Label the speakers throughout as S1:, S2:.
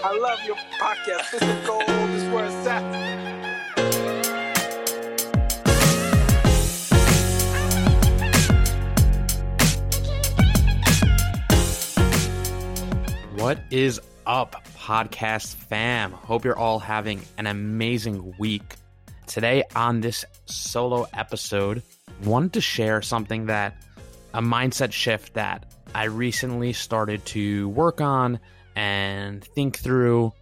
S1: I love your podcast. This is gold. This is where it's at.
S2: What is up, podcast fam? Hope you're all having an amazing week. Today, on this solo episode, wanted to share something that a mindset shift that I recently started to work on and think through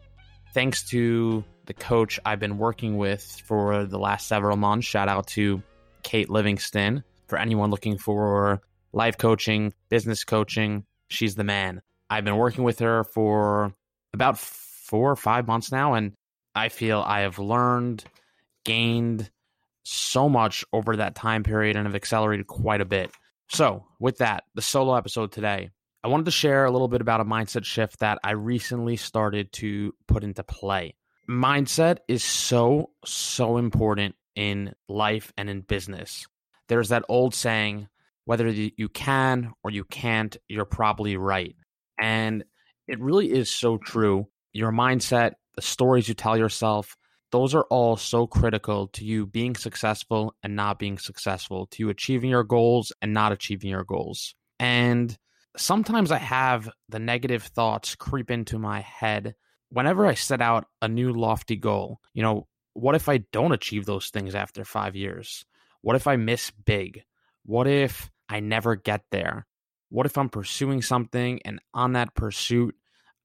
S2: thanks to the coach I've been working with for the last several months. Shout out to Kate Livingston. For anyone looking for life coaching, business coaching, she's the man. I've been working with her for about four or five months now, and I feel I have learned, gained so much over that time period, and have accelerated quite a bit. So, with that, the solo episode today, I wanted to share a little bit about a mindset shift that I recently started to put into play. Mindset is so, so important in life and in business. There's that old saying, whether you can or you can't, you're probably right. And it really is so true. Your mindset, the stories you tell yourself, those are all so critical to you being successful and not being successful, to you achieving your goals and not achieving your goals. And sometimes I have the negative thoughts creep into my head whenever I set out a new lofty goal. You know, what if I don't achieve those things after five years? What if I miss big? What if I never get there? What if I'm pursuing something and on that pursuit,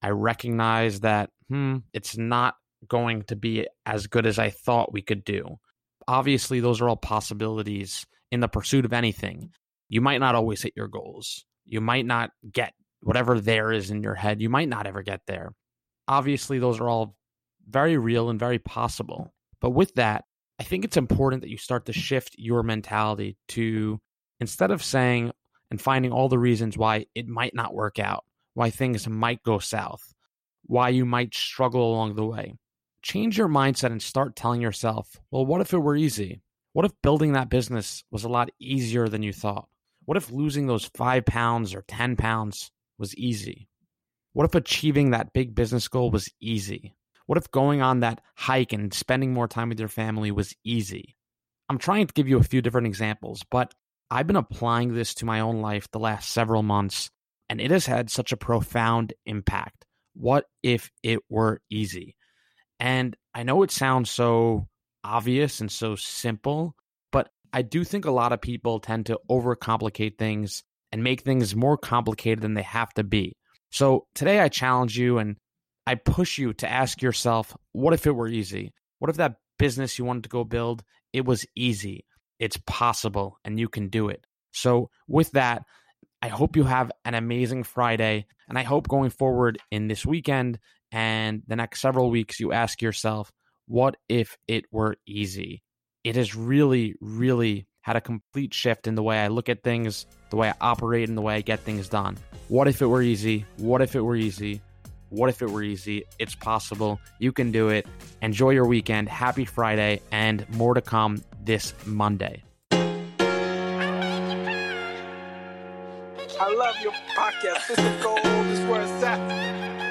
S2: I recognize that, hmm, it's not going to be as good as I thought we could do? Obviously, those are all possibilities in the pursuit of anything. You might not always hit your goals. You might not get whatever there is in your head. You might not ever get there. Obviously, those are all very real and very possible. But with that, I think it's important that you start to shift your mentality to instead of saying, and finding all the reasons why it might not work out, why things might go south, why you might struggle along the way. Change your mindset and start telling yourself, well, what if it were easy? What if building that business was a lot easier than you thought? What if losing those five pounds or 10 pounds was easy? What if achieving that big business goal was easy? What if going on that hike and spending more time with your family was easy? I'm trying to give you a few different examples, but I've been applying this to my own life the last several months, and it has had such a profound impact. What if it were easy? And I know it sounds so obvious and so simple, I do think a lot of people tend to overcomplicate things and make things more complicated than they have to be. So today I challenge you and I push you to ask yourself, what if it were easy? What if that business you wanted to go build, it was easy? It's possible and you can do it. So, with that, I hope you have an amazing Friday. And I hope going forward in this weekend and the next several weeks, you ask yourself, what if it were easy? It has really, really had a complete shift in the way I look at things, the way I operate, and the way I get things done. What if it were easy? What if it were easy? What if it were easy? It's possible. You can do it. Enjoy your weekend. Happy Friday, and more to come this Monday.
S1: I love your podcast. This is gold. Where it's at.